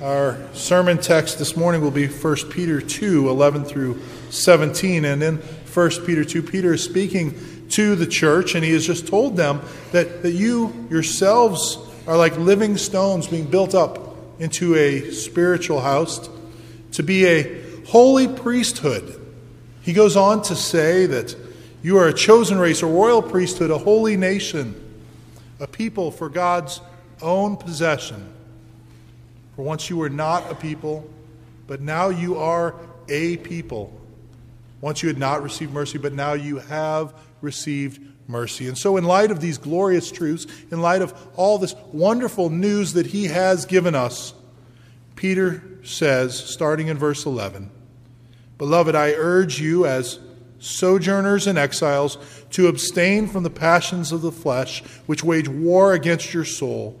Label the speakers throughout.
Speaker 1: Our sermon text this morning will be 1 Peter 2 11 through 17. And in 1 Peter 2, Peter is speaking to the church, and he has just told them that, that you yourselves are like living stones being built up into a spiritual house to be a holy priesthood. He goes on to say that you are a chosen race, a royal priesthood, a holy nation, a people for God's own possession for once you were not a people, but now you are a people. Once you had not received mercy, but now you have received mercy. And so, in light of these glorious truths, in light of all this wonderful news that he has given us, Peter says, starting in verse 11, Beloved, I urge you as sojourners and exiles to abstain from the passions of the flesh, which wage war against your soul.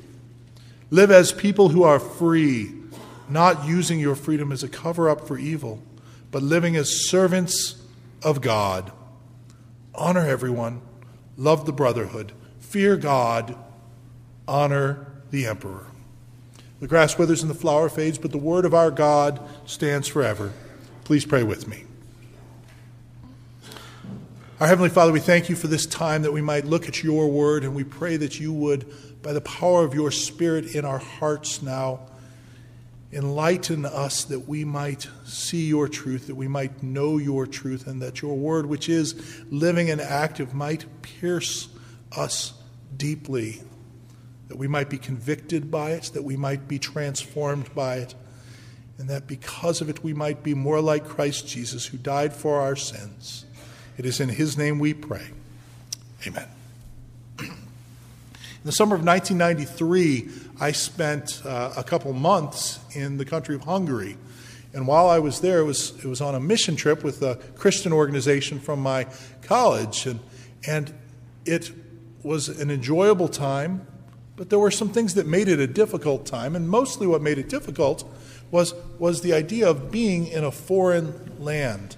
Speaker 1: Live as people who are free, not using your freedom as a cover up for evil, but living as servants of God. Honor everyone, love the brotherhood, fear God, honor the emperor. The grass withers and the flower fades, but the word of our God stands forever. Please pray with me. Our Heavenly Father, we thank you for this time that we might look at your word, and we pray that you would by the power of your Spirit in our hearts now, enlighten us that we might see your truth, that we might know your truth, and that your word, which is living and active, might pierce us deeply, that we might be convicted by it, that we might be transformed by it, and that because of it we might be more like Christ Jesus, who died for our sins. It is in his name we pray. Amen. In the summer of 1993, I spent uh, a couple months in the country of Hungary. And while I was there, it was, it was on a mission trip with a Christian organization from my college. And, and it was an enjoyable time, but there were some things that made it a difficult time. And mostly what made it difficult was, was the idea of being in a foreign land.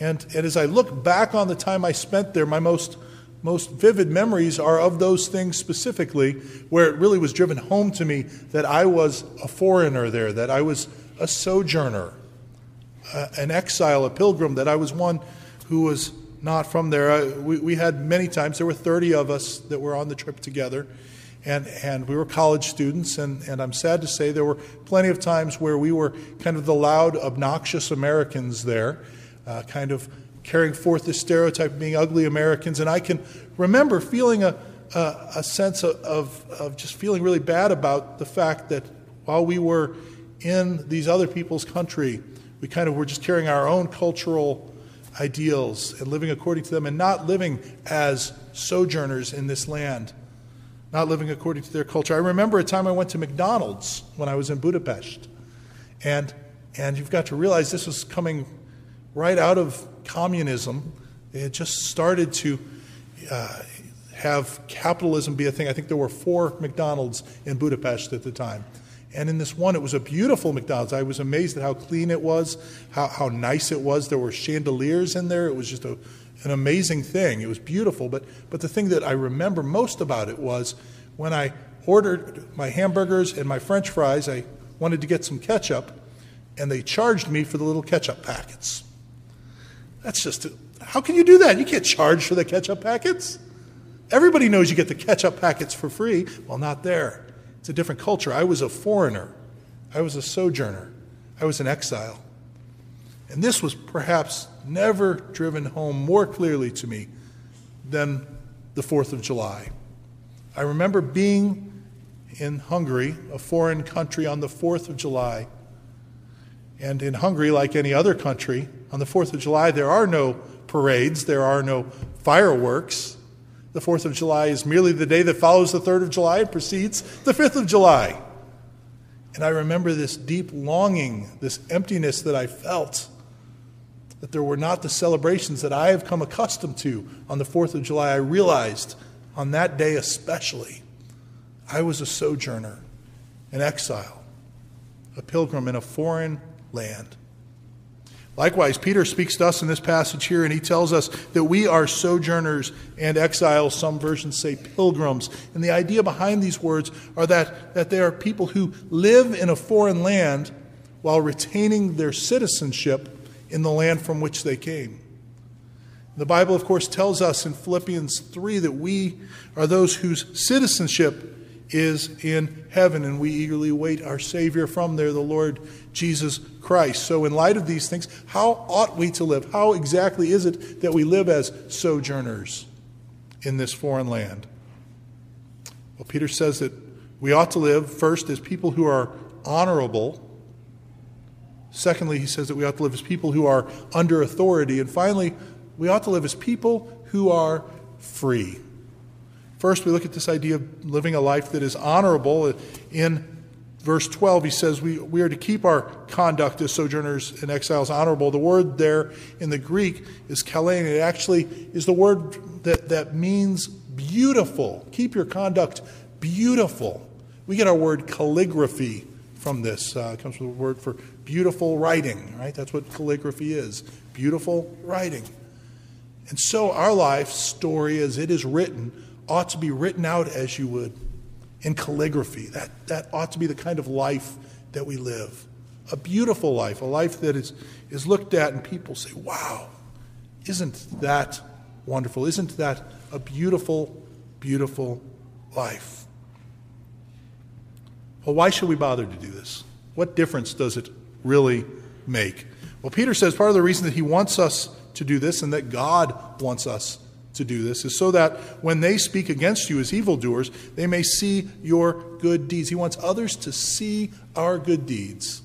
Speaker 1: And, and as I look back on the time I spent there, my most most vivid memories are of those things specifically, where it really was driven home to me that I was a foreigner there, that I was a sojourner, an exile, a pilgrim, that I was one who was not from there. I, we, we had many times, there were 30 of us that were on the trip together, and, and we were college students, and, and I'm sad to say there were plenty of times where we were kind of the loud, obnoxious Americans there, uh, kind of carrying forth the stereotype of being ugly Americans. And I can remember feeling a, a, a sense of, of, of, just feeling really bad about the fact that while we were in these other people's country, we kind of were just carrying our own cultural ideals and living according to them and not living as sojourners in this land, not living according to their culture. I remember a time I went to McDonald's when I was in Budapest. And, and you've got to realize this was coming right out of communism. Had just started to uh, have capitalism be a thing. I think there were four McDonald's in Budapest at the time. And in this one, it was a beautiful McDonald's. I was amazed at how clean it was, how, how nice it was. There were chandeliers in there. It was just a, an amazing thing. It was beautiful. But, but the thing that I remember most about it was when I ordered my hamburgers and my french fries, I wanted to get some ketchup, and they charged me for the little ketchup packets. That's just, how can you do that? You can't charge for the ketchup packets. Everybody knows you get the ketchup packets for free. Well, not there. It's a different culture. I was a foreigner, I was a sojourner, I was an exile. And this was perhaps never driven home more clearly to me than the 4th of July. I remember being in Hungary, a foreign country, on the 4th of July and in Hungary, like any other country, on the 4th of July, there are no parades, there are no fireworks. The 4th of July is merely the day that follows the 3rd of July and precedes the 5th of July. And I remember this deep longing, this emptiness that I felt that there were not the celebrations that I have come accustomed to on the 4th of July. I realized on that day especially, I was a sojourner, an exile, a pilgrim in a foreign land. Likewise, Peter speaks to us in this passage here, and he tells us that we are sojourners and exiles. Some versions say pilgrims. And the idea behind these words are that, that they are people who live in a foreign land while retaining their citizenship in the land from which they came. The Bible, of course, tells us in Philippians 3 that we are those whose citizenship is in heaven, and we eagerly wait our Savior from there, the Lord Jesus Christ. So, in light of these things, how ought we to live? How exactly is it that we live as sojourners in this foreign land? Well, Peter says that we ought to live first as people who are honorable Secondly, he says that we ought to live as people who are under authority. And finally, we ought to live as people who are free. First, we look at this idea of living a life that is honorable. In verse 12, he says we, we are to keep our conduct as sojourners and exiles honorable. The word there in the Greek is kalein. It actually is the word that, that means beautiful. Keep your conduct beautiful. We get our word calligraphy from this. Uh, it comes from the word for beautiful writing, right? That's what calligraphy is beautiful writing. And so our life story, as it is written, ought to be written out as you would in calligraphy. That, that ought to be the kind of life that we live. A beautiful life, a life that is, is looked at and people say, wow, isn't that wonderful? Isn't that a beautiful, beautiful life? Well, why should we bother to do this? What difference does it really make? Well, Peter says part of the reason that he wants us to do this and that God wants us to do this is so that when they speak against you as evildoers, they may see your good deeds. He wants others to see our good deeds.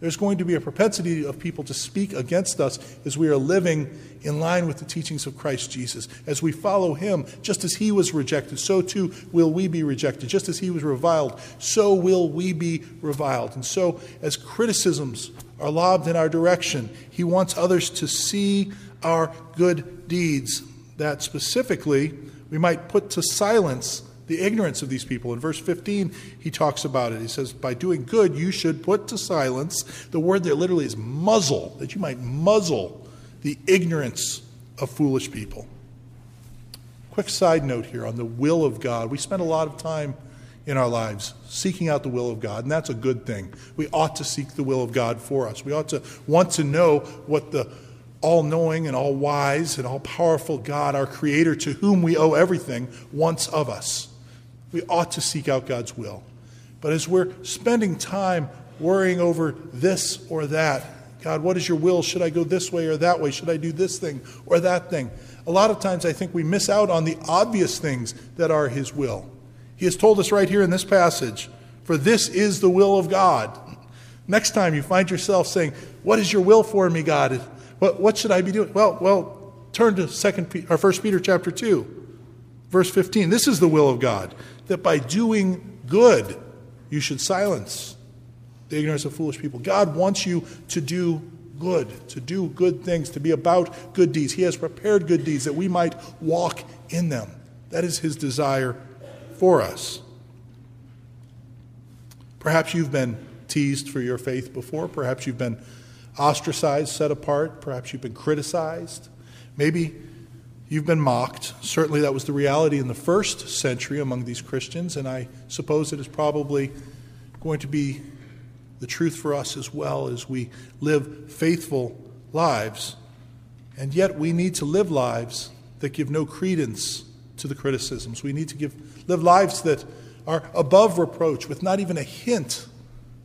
Speaker 1: There's going to be a propensity of people to speak against us as we are living in line with the teachings of Christ Jesus. As we follow him, just as he was rejected, so too will we be rejected. Just as he was reviled, so will we be reviled. And so, as criticisms are lobbed in our direction, he wants others to see our good deeds that specifically we might put to silence the ignorance of these people. In verse 15, he talks about it. He says, By doing good, you should put to silence. The word there literally is muzzle, that you might muzzle the ignorance of foolish people. Quick side note here on the will of God. We spend a lot of time in our lives seeking out the will of God, and that's a good thing. We ought to seek the will of God for us. We ought to want to know what the all knowing and all wise and all powerful God, our Creator, to whom we owe everything, wants of us. We ought to seek out God's will. But as we're spending time worrying over this or that, God, what is your will? Should I go this way or that way? Should I do this thing or that thing? A lot of times I think we miss out on the obvious things that are His will. He has told us right here in this passage, for this is the will of God. Next time you find yourself saying, What is your will for me, God? What, what should I be doing? Well, well, turn to second or first Peter chapter 2, verse 15. This is the will of God that by doing good you should silence the ignorance of foolish people. God wants you to do good, to do good things, to be about good deeds. He has prepared good deeds that we might walk in them. That is His desire for us. Perhaps you've been teased for your faith before. Perhaps you've been ostracized, set apart. Perhaps you've been criticized. Maybe You've been mocked. Certainly, that was the reality in the first century among these Christians, and I suppose it is probably going to be the truth for us as well as we live faithful lives. And yet, we need to live lives that give no credence to the criticisms. We need to give, live lives that are above reproach, with not even a hint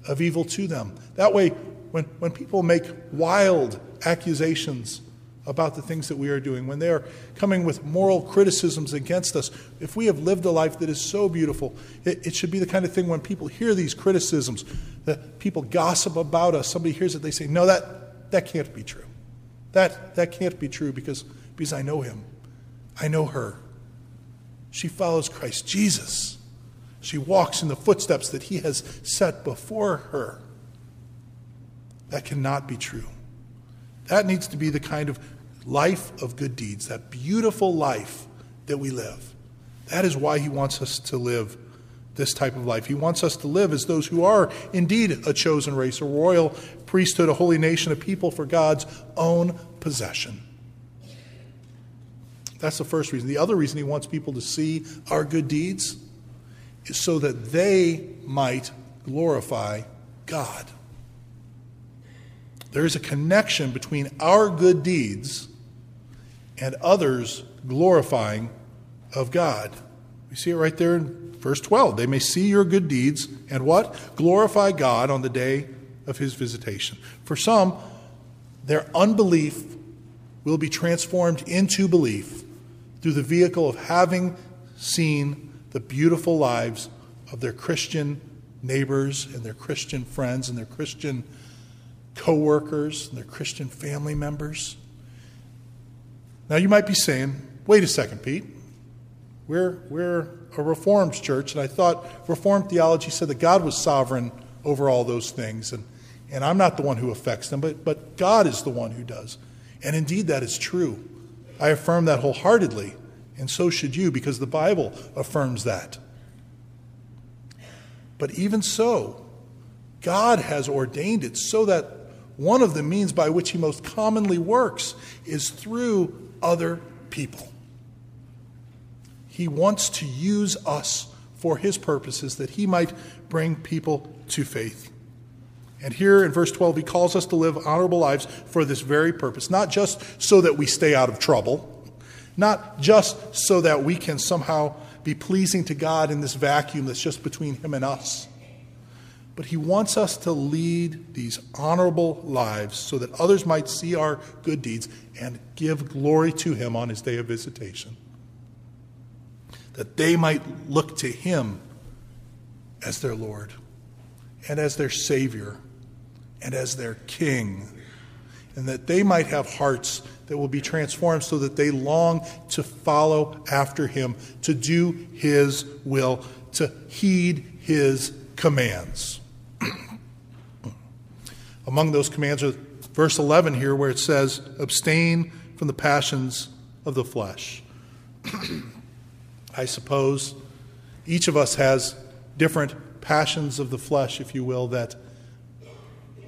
Speaker 1: of evil to them. That way, when, when people make wild accusations about the things that we are doing, when they are coming with moral criticisms against us, if we have lived a life that is so beautiful, it, it, should be the kind of thing when people hear these criticisms, that people gossip about us, somebody hears it, they say, No, that, that can't be true. That, that can't be true because, because I know him. I know her. She follows Christ Jesus. She walks in the footsteps that he has set before her. That cannot be true. That needs to be the kind of life of good deeds, that beautiful life that we live. That is why he wants us to live this type of life. He wants us to live as those who are indeed a chosen race, a royal priesthood, a holy nation, a people for God's own possession. That's the first reason. The other reason he wants people to see our good deeds is so that they might glorify God. There is a connection between our good deeds and others glorifying of God. We see it right there in verse 12. They may see your good deeds and what? Glorify God on the day of his visitation. For some, their unbelief will be transformed into belief through the vehicle of having seen the beautiful lives of their Christian neighbors and their Christian friends and their Christian co workers and their Christian family members. Now, you might be saying, wait a second, Pete. We're, we're a Reformed church, and I thought Reformed theology said that God was sovereign over all those things, and, and I'm not the one who affects them, but, but God is the one who does. And indeed, that is true. I affirm that wholeheartedly, and so should you, because the Bible affirms that. But even so, God has ordained it so that one of the means by which He most commonly works is through other people. He wants to use us for His purposes that He might bring people to faith. And here in verse 12, he calls us to live honorable lives for this very purpose, not just so that we stay out of trouble, not just so that we can somehow be pleasing to God in this vacuum that's just between him and us, but he wants us to lead these honorable lives so that others might see our good deeds and give glory to him on his day of visitation. That they might look to him as their Lord and as their Savior and as their King, and that they might have hearts that will be transformed so that they long to follow after him, to do his will, to heed his commands. Among those commands are verse 11 here, where it says, abstain from the passions of the flesh. I suppose each of us has different passions of the flesh, if you will, that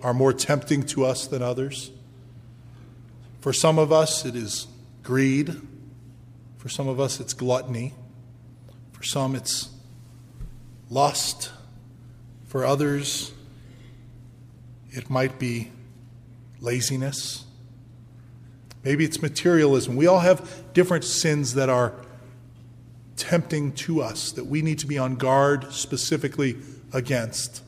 Speaker 1: are more tempting to us than others. For some of us, it is greed. For some of us, it's gluttony. For some, it's lust. For others, it might be laziness. Maybe it's materialism. We all have different sins that are tempting to us that we need to be on guard specifically against.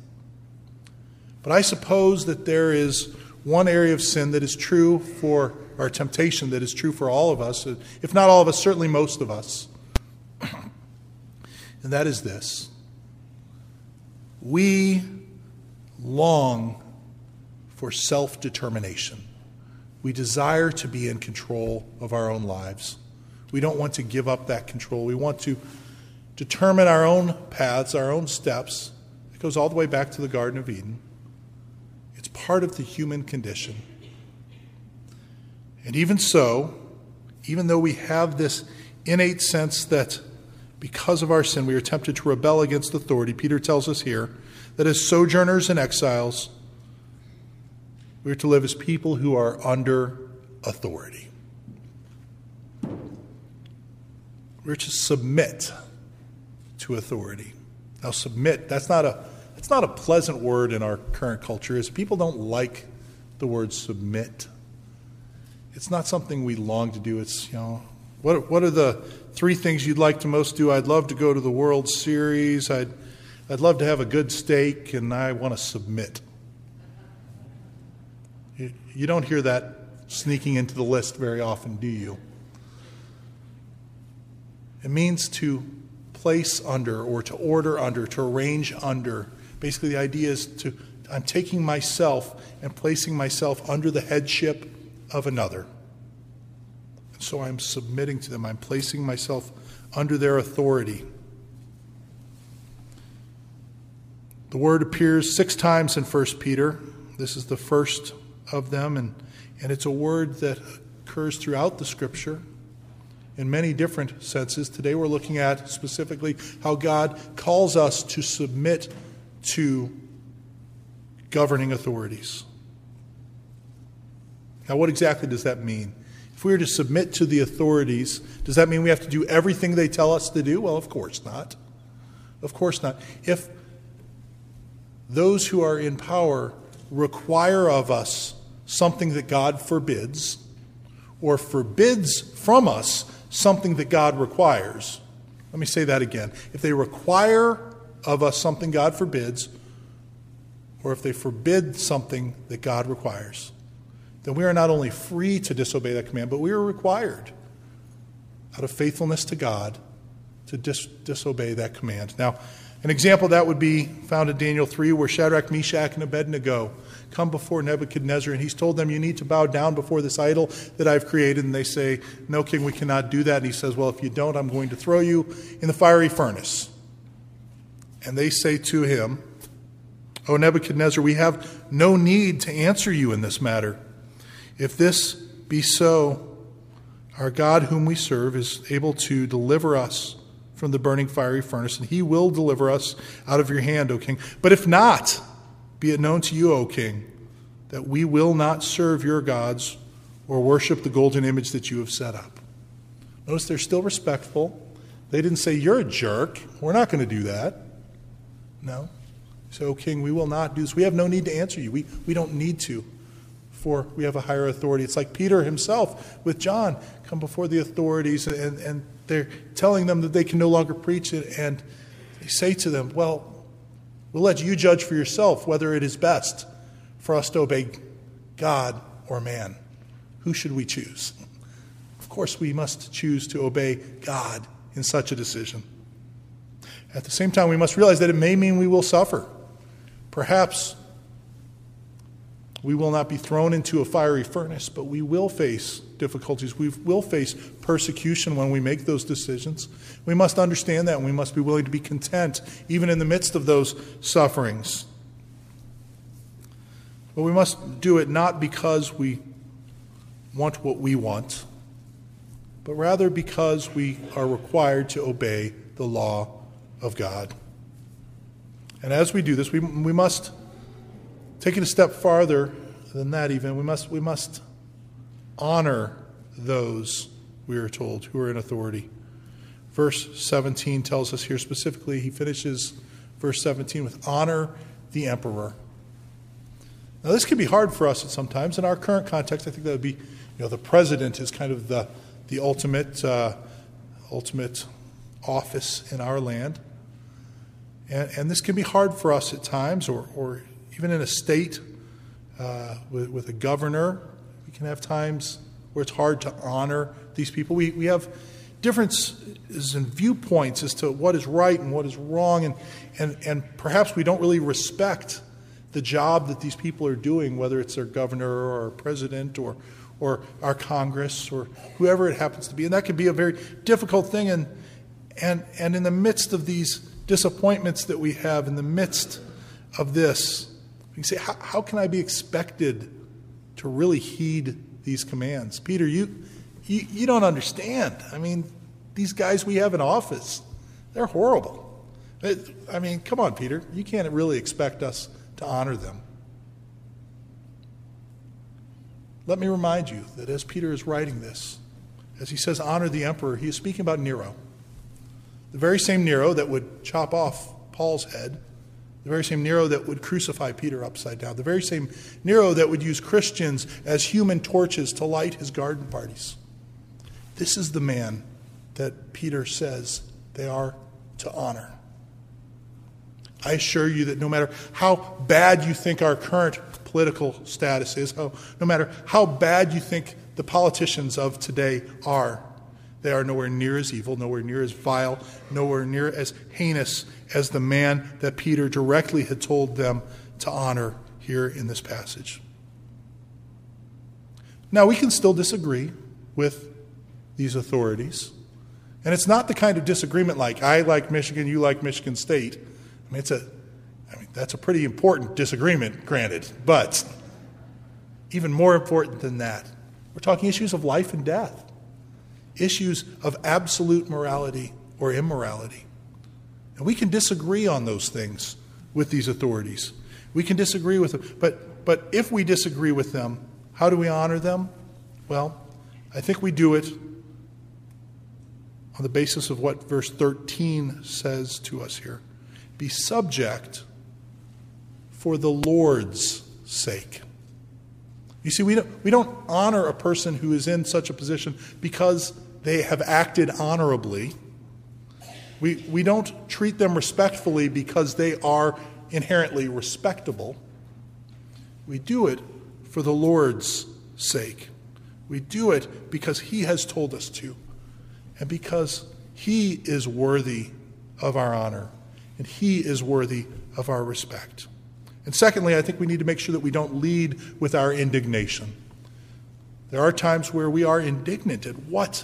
Speaker 1: But I suppose that there is one area of sin that is true for our temptation, that is true for all of us, if not all of us, certainly most of us. and that is this we long for self determination. We desire to be in control of our own lives. We don't want to give up that control. We want to determine our own paths, our own steps. It goes all the way back to the Garden of Eden It's part of the human condition. And even so, even though we have this innate sense that because of our sin we are tempted to rebel against authority, Peter tells us here that as sojourners and exiles, we are to live as people who are under authority. We're to submit to authority. Now, submit, that's not a it's not a pleasant word in our current culture, is people don't like the word submit. It's not something we long to do. It's, you know, what, what are the three things you'd like to most do? I'd love to go to the World Series. I'd, I'd love to have a good steak, and I want to submit. You, don't hear that sneaking into the list very often, do you? It means to place under or to order under, to arrange under Basically, the idea is to I'm taking myself and placing myself under the headship of another. And so I'm submitting to them. I'm placing myself under their authority. The word appears six times in 1 Peter. This is the first of them, and, and it's a word that occurs throughout the scripture in many different senses. Today we're looking at specifically how God calls us to submit to governing authorities. Now, what exactly does that mean? If we are to submit to the authorities, does that mean we have to do everything they tell us to do? Well, of course not. Of course not. If those who are in power require of us something that God forbids, or forbids from us something that God requires. Let me say that again. If they require of us something God forbids, or if they forbid something that God requires, then we are not only free to disobey that command, but we are required, out of faithfulness to God, to dis- disobey that command. Now, an example of that would be found in Daniel 3, where Shadrach, Meshach, and Abednego come before Nebuchadnezzar, and he's told them, You need to bow down before this idol that I've created. And they say, No, king, we cannot do that. And he says, Well, if you don't, I'm going to throw you in the fiery furnace. And they say to him, O Nebuchadnezzar, we have no need to answer you in this matter. If this be so, our God, whom we serve, is able to deliver us from the burning fiery furnace, and he will deliver us out of your hand, O king. But if not, be it known to you, O king, that we will not serve your gods or worship the golden image that you have set up. Notice they're still respectful. They didn't say, You're a jerk. We're not going to do that. No. So, O king, we will not do this. We have no need to answer you. We, we don't need to, for we have a higher authority. It's like Peter himself with John come before the authorities and, and they're telling them that they can no longer preach it. And they say to them, Well, we'll let you judge for yourself whether it is best for us to obey God or man. Who should we choose? Of course, we must choose to obey God in such a decision. At the same time, we must realize that it may mean we will suffer. Perhaps we will not be thrown into a fiery furnace, but we will face difficulties. We will face persecution when we make those decisions. We must understand that and we must be willing to be content even in the midst of those sufferings. But we must do it not because we want what we want, but rather because we are required to obey the law of God. And as we do this, we, we must take it a step farther than that, even. We must, we must honor those, we are told, who are in authority. Verse 17 tells us here specifically, he finishes verse 17 with honor the emperor. Now, this can be hard for us at sometimes. In our current context, I think that would be, you know, the president is kind of the, the ultimate, uh, ultimate office in our land. And, and this can be hard for us at times, or, or even in a state uh, with, with a governor we can have times where it's hard to honor these people. We, we have differences in viewpoints as to what is right and what is wrong, and, and, and perhaps we don't really respect the job that these people are doing, whether it's their governor or our president or, or our Congress or whoever it happens to be. And that can be a very difficult thing. And, and, and in the midst of these disappointments that we have, in the midst of this, can say, how, how can I be expected to really heed these commands. Peter, you, you, you don't understand. I mean, these guys we have in office, they're horrible. I mean, come on, Peter. You can't really expect us to honor them. Let me remind you that as Peter is writing this, as he says, honor the emperor, he is speaking about Nero. The very same Nero that would chop off Paul's head the very same Nero that would crucify Peter upside down. The very same Nero that would use Christians as human torches to light his garden parties. This is the man that Peter says they are to honor. I assure you that no matter how bad you think our current political status is, no matter how bad you think the politicians of today are, they are nowhere near as evil, nowhere near as vile, nowhere near as heinous as the man that Peter directly had told them to honor here in this passage. Now, we can still disagree with these authorities. And it's not the kind of disagreement like, I like Michigan, you like Michigan State. I mean, it's a, I mean, That's a pretty important disagreement, granted. But even more important than that, we're talking issues of life and death, issues of absolute morality or immorality. And we can disagree on those things with these authorities. We can disagree with them. But, but if we disagree with them, how do we honor them? Well, I think we do it on the basis of what verse 13 says to us here be subject for the Lord's sake. You see, we don't, we don't honor a person who is in such a position because they have acted honorably. We, we don't treat them respectfully because they are inherently respectable. We do it for the Lord's sake. We do it because He has told us to, and because He is worthy of our honor, and He is worthy of our respect. And secondly, I think we need to make sure that we don't lead with our indignation. There are times where we are indignant at what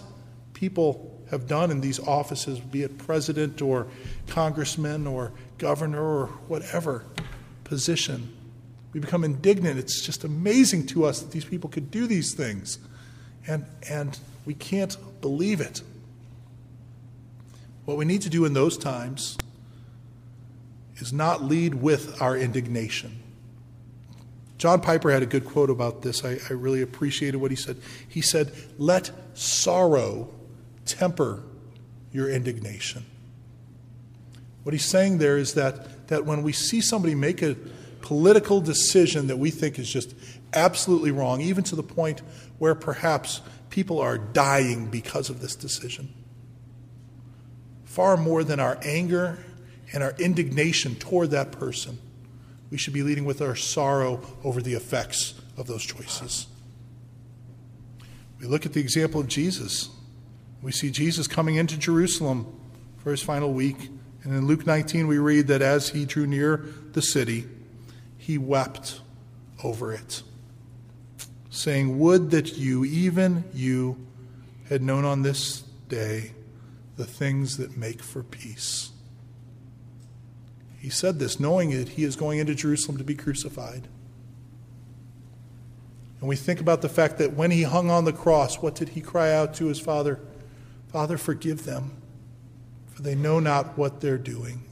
Speaker 1: people have done in these offices, be it president or congressman or governor or whatever position. We become indignant. It's just amazing to us that these people could do these things. And, and we can't believe it. What we need to do in those times is not lead with our indignation. John Piper had a good quote about this. I, I really appreciated what he said. He said, Let sorrow temper your indignation. What he's saying there is that, that when we see somebody make a political decision that we think is just absolutely wrong, even to the point where perhaps people are dying because of this decision. Far more than our anger and our indignation toward that person, we should be leading with our sorrow over the effects of those choices. We look at the example of Jesus. We see Jesus coming into Jerusalem for his final week. And in Luke 19, we read that as he drew near the city, he wept over it, saying, Would that you, even you, had known on this day the things that make for peace. He said this knowing that he is going into Jerusalem to be crucified. And we think about the fact that when he hung on the cross, what did he cry out to his Father? Father, forgive them, for they know not what they're doing.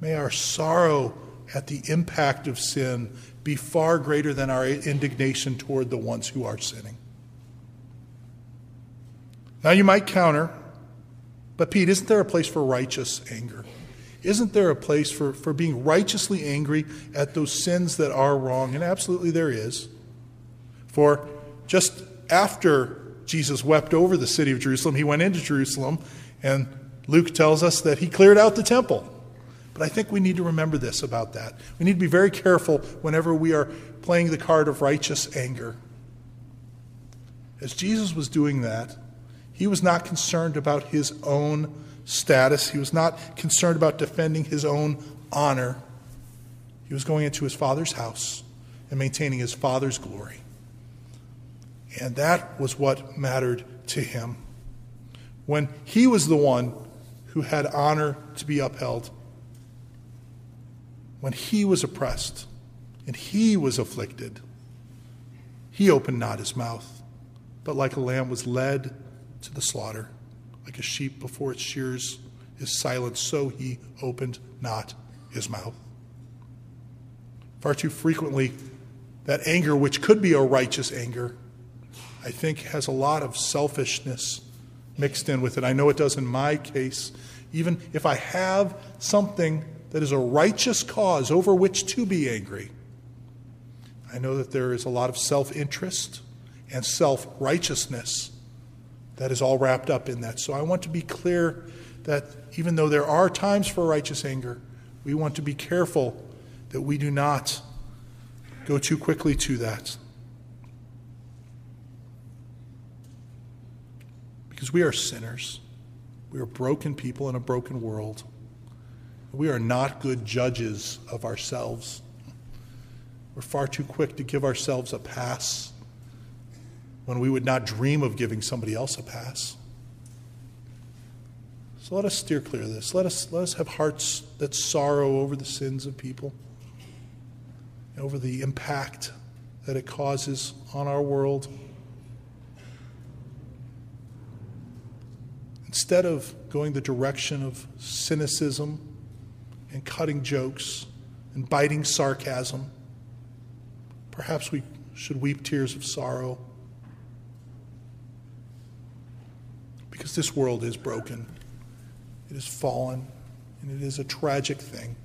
Speaker 1: May our sorrow at the impact of sin be far greater than our indignation toward the ones who are sinning. Now, you might counter, but Pete, isn't there a place for righteous anger? Isn't there a place for, for being righteously angry at those sins that are wrong? And absolutely there is. For just after Jesus wept over the city of Jerusalem, he went into Jerusalem, and Luke tells us that he cleared out the temple. But I think we need to remember this about that. We need to be very careful whenever we are playing the card of righteous anger. As Jesus was doing that, he was not concerned about his own status, he was not concerned about defending his own honor. He was going into his father's house and maintaining his father's glory. And that was what mattered to him. When he was the one who had honor to be upheld, when he was oppressed and he was afflicted, he opened not his mouth, but like a lamb was led to the slaughter, like a sheep before its shears is silent, so he opened not his mouth. Far too frequently, that anger, which could be a righteous anger, I think has a lot of selfishness mixed in with it. I know it does in my case. Even if I have something that is a righteous cause over which to be angry. I know that there is a lot of self interest and self righteousness that is all wrapped up in that. So I want to be clear that even though there are times for righteous anger, we want to be careful that we do not go too quickly to that. Because we are sinners. We are broken people in a broken world. We are not good judges of ourselves. We're far too quick to give ourselves a pass when we would not dream of giving somebody else a pass. So let us steer clear of this. Let us, let us have hearts that sorrow over the sins of people, over the impact that it causes on our world. Instead of going the direction of cynicism and cutting jokes and biting sarcasm, perhaps we should weep tears of sorrow. Because this world is broken, it is fallen, and it is a tragic thing.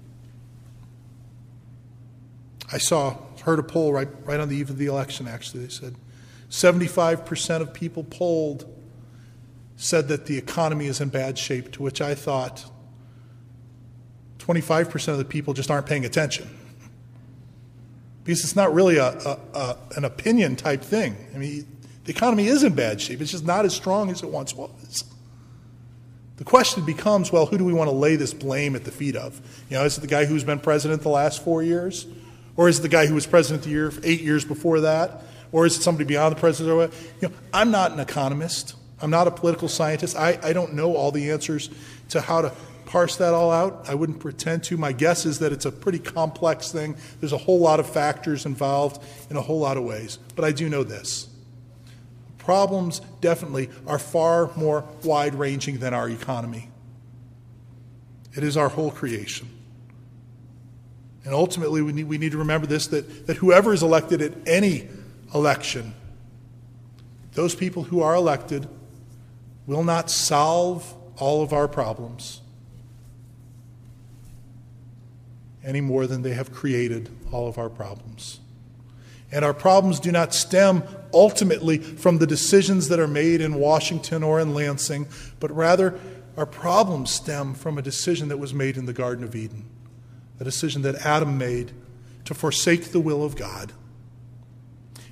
Speaker 1: I saw, heard a poll right, right on the eve of the election, actually. They said 75% of people polled said that the economy is in bad shape, to which I thought 25% of the people just aren't paying attention. Because it's not really a, a, a, an opinion type thing. I mean, the economy is in bad shape, it's just not as strong as it once was. The question becomes well, who do we want to lay this blame at the feet of? You know, is it the guy who's been president the last four years? Or is it the guy who was president the year eight years before that? Or is it somebody beyond the president? You know, I'm not an economist. I'm not a political scientist. I, I don't know all the answers to how to parse that all out. I wouldn't pretend to. My guess is that it's a pretty complex thing. There's a whole lot of factors involved in a whole lot of ways. But I do know this problems definitely are far more wide ranging than our economy. It is our whole creation. And ultimately, we need, we need to remember this that, that whoever is elected at any election, those people who are elected will not solve all of our problems any more than they have created all of our problems. And our problems do not stem ultimately from the decisions that are made in Washington or in Lansing, but rather our problems stem from a decision that was made in the Garden of Eden, a decision that Adam made to forsake the will of God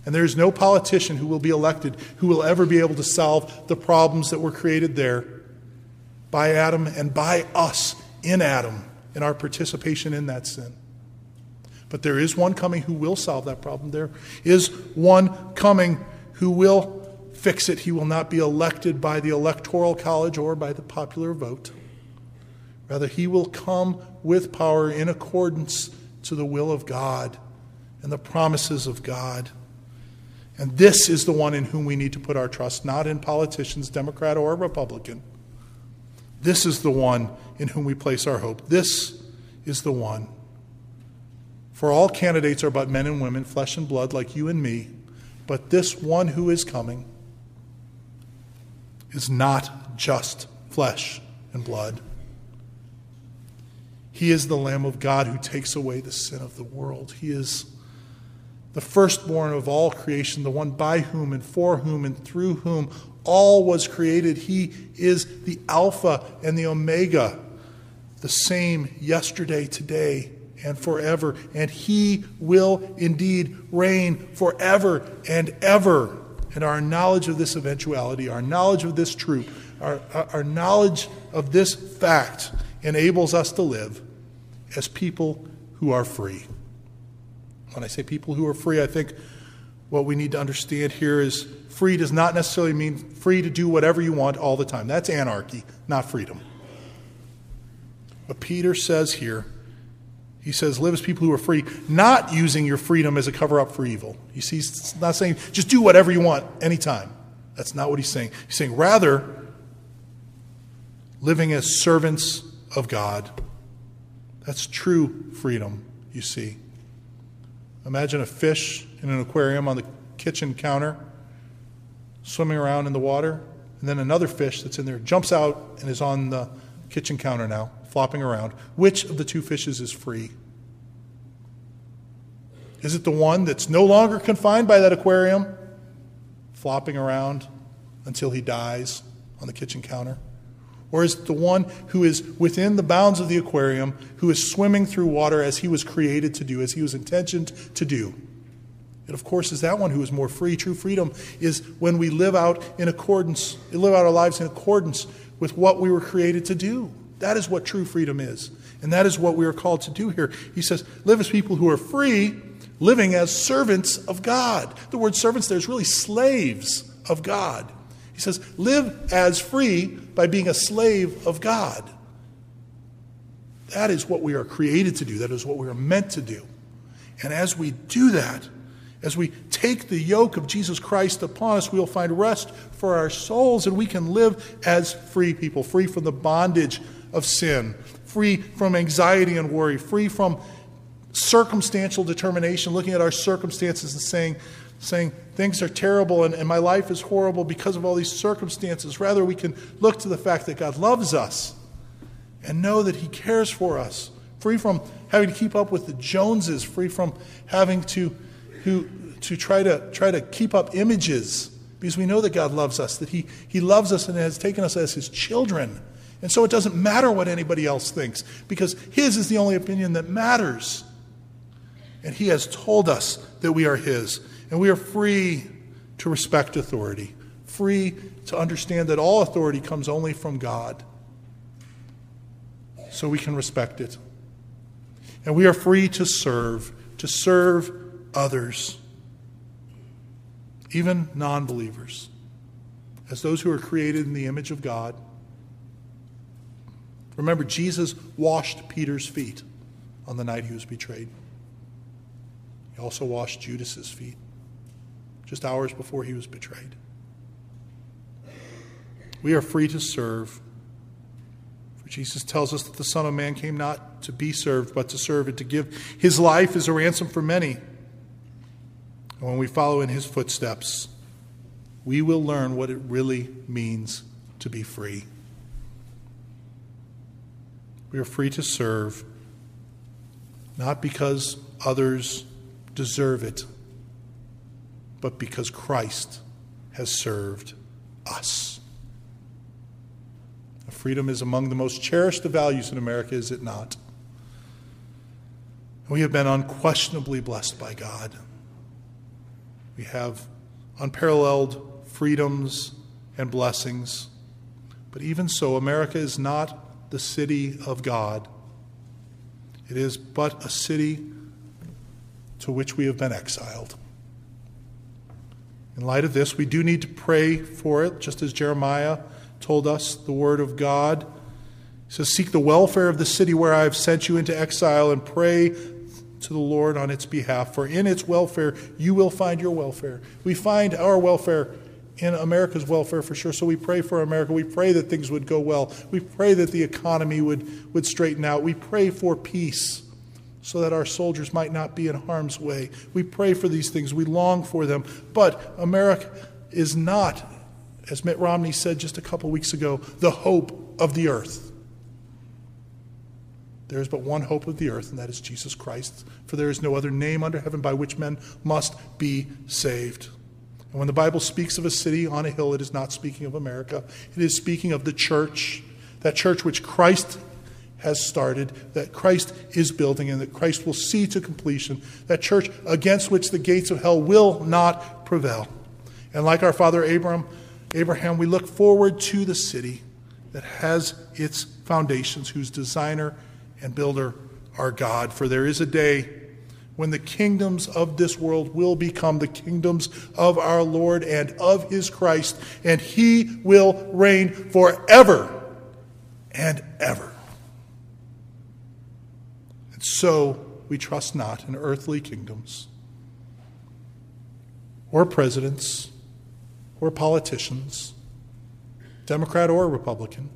Speaker 1: and there is no politician who will be elected who will ever be able to solve the problems that were created there by Adam and by us in Adam in our participation in that sin. But there is one coming who will solve that problem. There is one coming who will fix it. He will not be elected by the Electoral College or by the popular vote. Rather, he will come with power in accordance to the will of God and the promises of God. And this is the one in whom we need to put our trust, not in politicians, Democrat or Republican. This is the one in whom we place our hope. This is the one. For all candidates are but men and women, flesh and blood, like you and me. But this one who is coming is not just flesh and blood. He is the Lamb of God who takes away the sin of the world. He is the firstborn of all creation, the one by whom and for whom and through whom all was created. He is the Alpha and the Omega, the same yesterday, today, and forever. And He will indeed reign forever and ever. And our knowledge of this eventuality, our knowledge of this truth, our, our knowledge of this fact enables us to live as people who are free. When I say people who are free, I think what we need to understand here is free does not necessarily mean free to do whatever you want all the time. That's anarchy, not freedom. But Peter says here, he says, live as people who are free, not using your freedom as a cover up for evil. You see, he's not saying just do whatever you want anytime. That's not what he's saying. He's saying rather, living as servants of God. That's true freedom, you see. Imagine a fish in an aquarium on the kitchen counter swimming around in the water, and then another fish that's in there jumps out and is on the kitchen counter now, flopping around. Which of the two fishes is free? Is it the one that's no longer confined by that aquarium, flopping around until he dies on the kitchen counter? Or is it the one who is within the bounds of the aquarium, who is swimming through water as he was created to do, as he was intentioned to do? It, of course, is that one who is more free. True freedom is when we live out in accordance, live out our lives in accordance with what we were created to do. That is what true freedom is. And that is what we are called to do here. He says, live as people who are free, living as servants of God. The word servants there is really slaves of God. He says, live as free by being a slave of God. That is what we are created to do. That is what we are meant to do. And as we do that, as we take the yoke of Jesus Christ upon us, we will find rest for our souls and we can live as free people, free from the bondage of sin, free from anxiety and worry, free from circumstantial determination, looking at our circumstances and saying, saying things are terrible and, and my life is horrible because of all these circumstances. Rather, we can look to the fact that God loves us and know that He cares for us, free from having to keep up with the Joneses, free from having to, who, to try, to try to keep up images, because we know that God loves us, that he, he loves us and has taken us as His children. And so it doesn't matter what anybody else thinks, because His is the only opinion that matters. And He has told us that we are His. And we are free to respect authority, free to understand that all authority comes only from God. So we can respect it. And we are free to serve, to serve others, even non believers, as those who are created in the image of God. Remember, Jesus washed Peter's feet on the night he was betrayed. He also washed Judas's feet just hours before he was betrayed. We are free to serve. For Jesus tells us that the Son of Man came not to be served, but to serve and to give his life as a ransom for many. And when we follow in his footsteps, we will learn what it really means to be free. We are free to serve, not because others deserve it but because Christ has served us. Freedom is among the most cherished of values in America, is it not? We have been unquestionably blessed by God. We have unparalleled freedoms and blessings. But even so, America is not the city of God. It is but a city to which we have been exiled. In light of this, we do need to pray for it, just as Jeremiah told us the word of God. He says, Seek the welfare of the city where I have sent you into exile and pray to the Lord on its behalf, for in its welfare you will find your welfare. We find our welfare in America's welfare for sure. So we pray for America. We pray that things would go well. We pray that the economy would, would straighten out. We pray for peace so that our soldiers might not be in harm's way. We pray for these things, we long for them. But America is not, as Mitt Romney said just a couple weeks ago, the hope of the earth. There is but one hope of the earth, and that is Jesus Christ. For there is no other name under heaven by which men must be saved. And when the Bible speaks of a city on a hill, it is not speaking of America. It is speaking of the church, that church which Christ has started, that Christ is building, and that Christ will see to completion, that church against which the gates of hell will not prevail. And like our father Abraham, Abraham, we look forward to the city that has its foundations, whose designer and builder are God. For there is a day when the kingdoms of this world will become the kingdoms of our Lord and of his Christ, and he will reign forever and ever. So we trust not in earthly kingdoms, or presidents, or politicians, Democrat or Republican,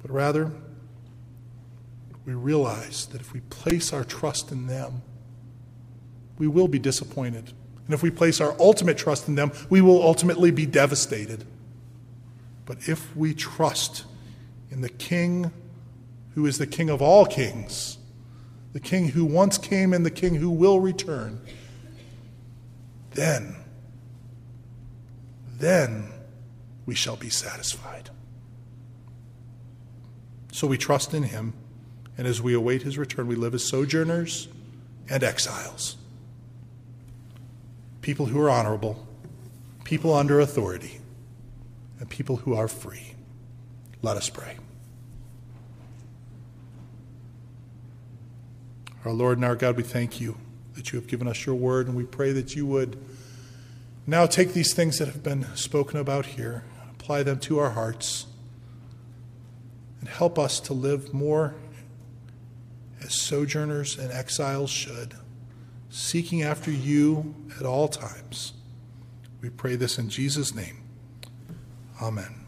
Speaker 1: but rather we realize that if we place our trust in them, we will be disappointed. And if we place our ultimate trust in them, we will ultimately be devastated. But if we trust in the King who is the King of all kings, the King who once came and the King who will return, then, then we shall be satisfied. So we trust in him, and as we await his return, we live as sojourners and exiles. People who are honorable, people under authority, and people who are free. Let us pray. Our Lord and our God, we thank you that you have given us your word, and we pray that you would Now take these things that have been spoken about here, apply them to our hearts, and help us to live more as sojourners and exiles should, seeking after you at all times. We pray this in Jesus' name. Amen.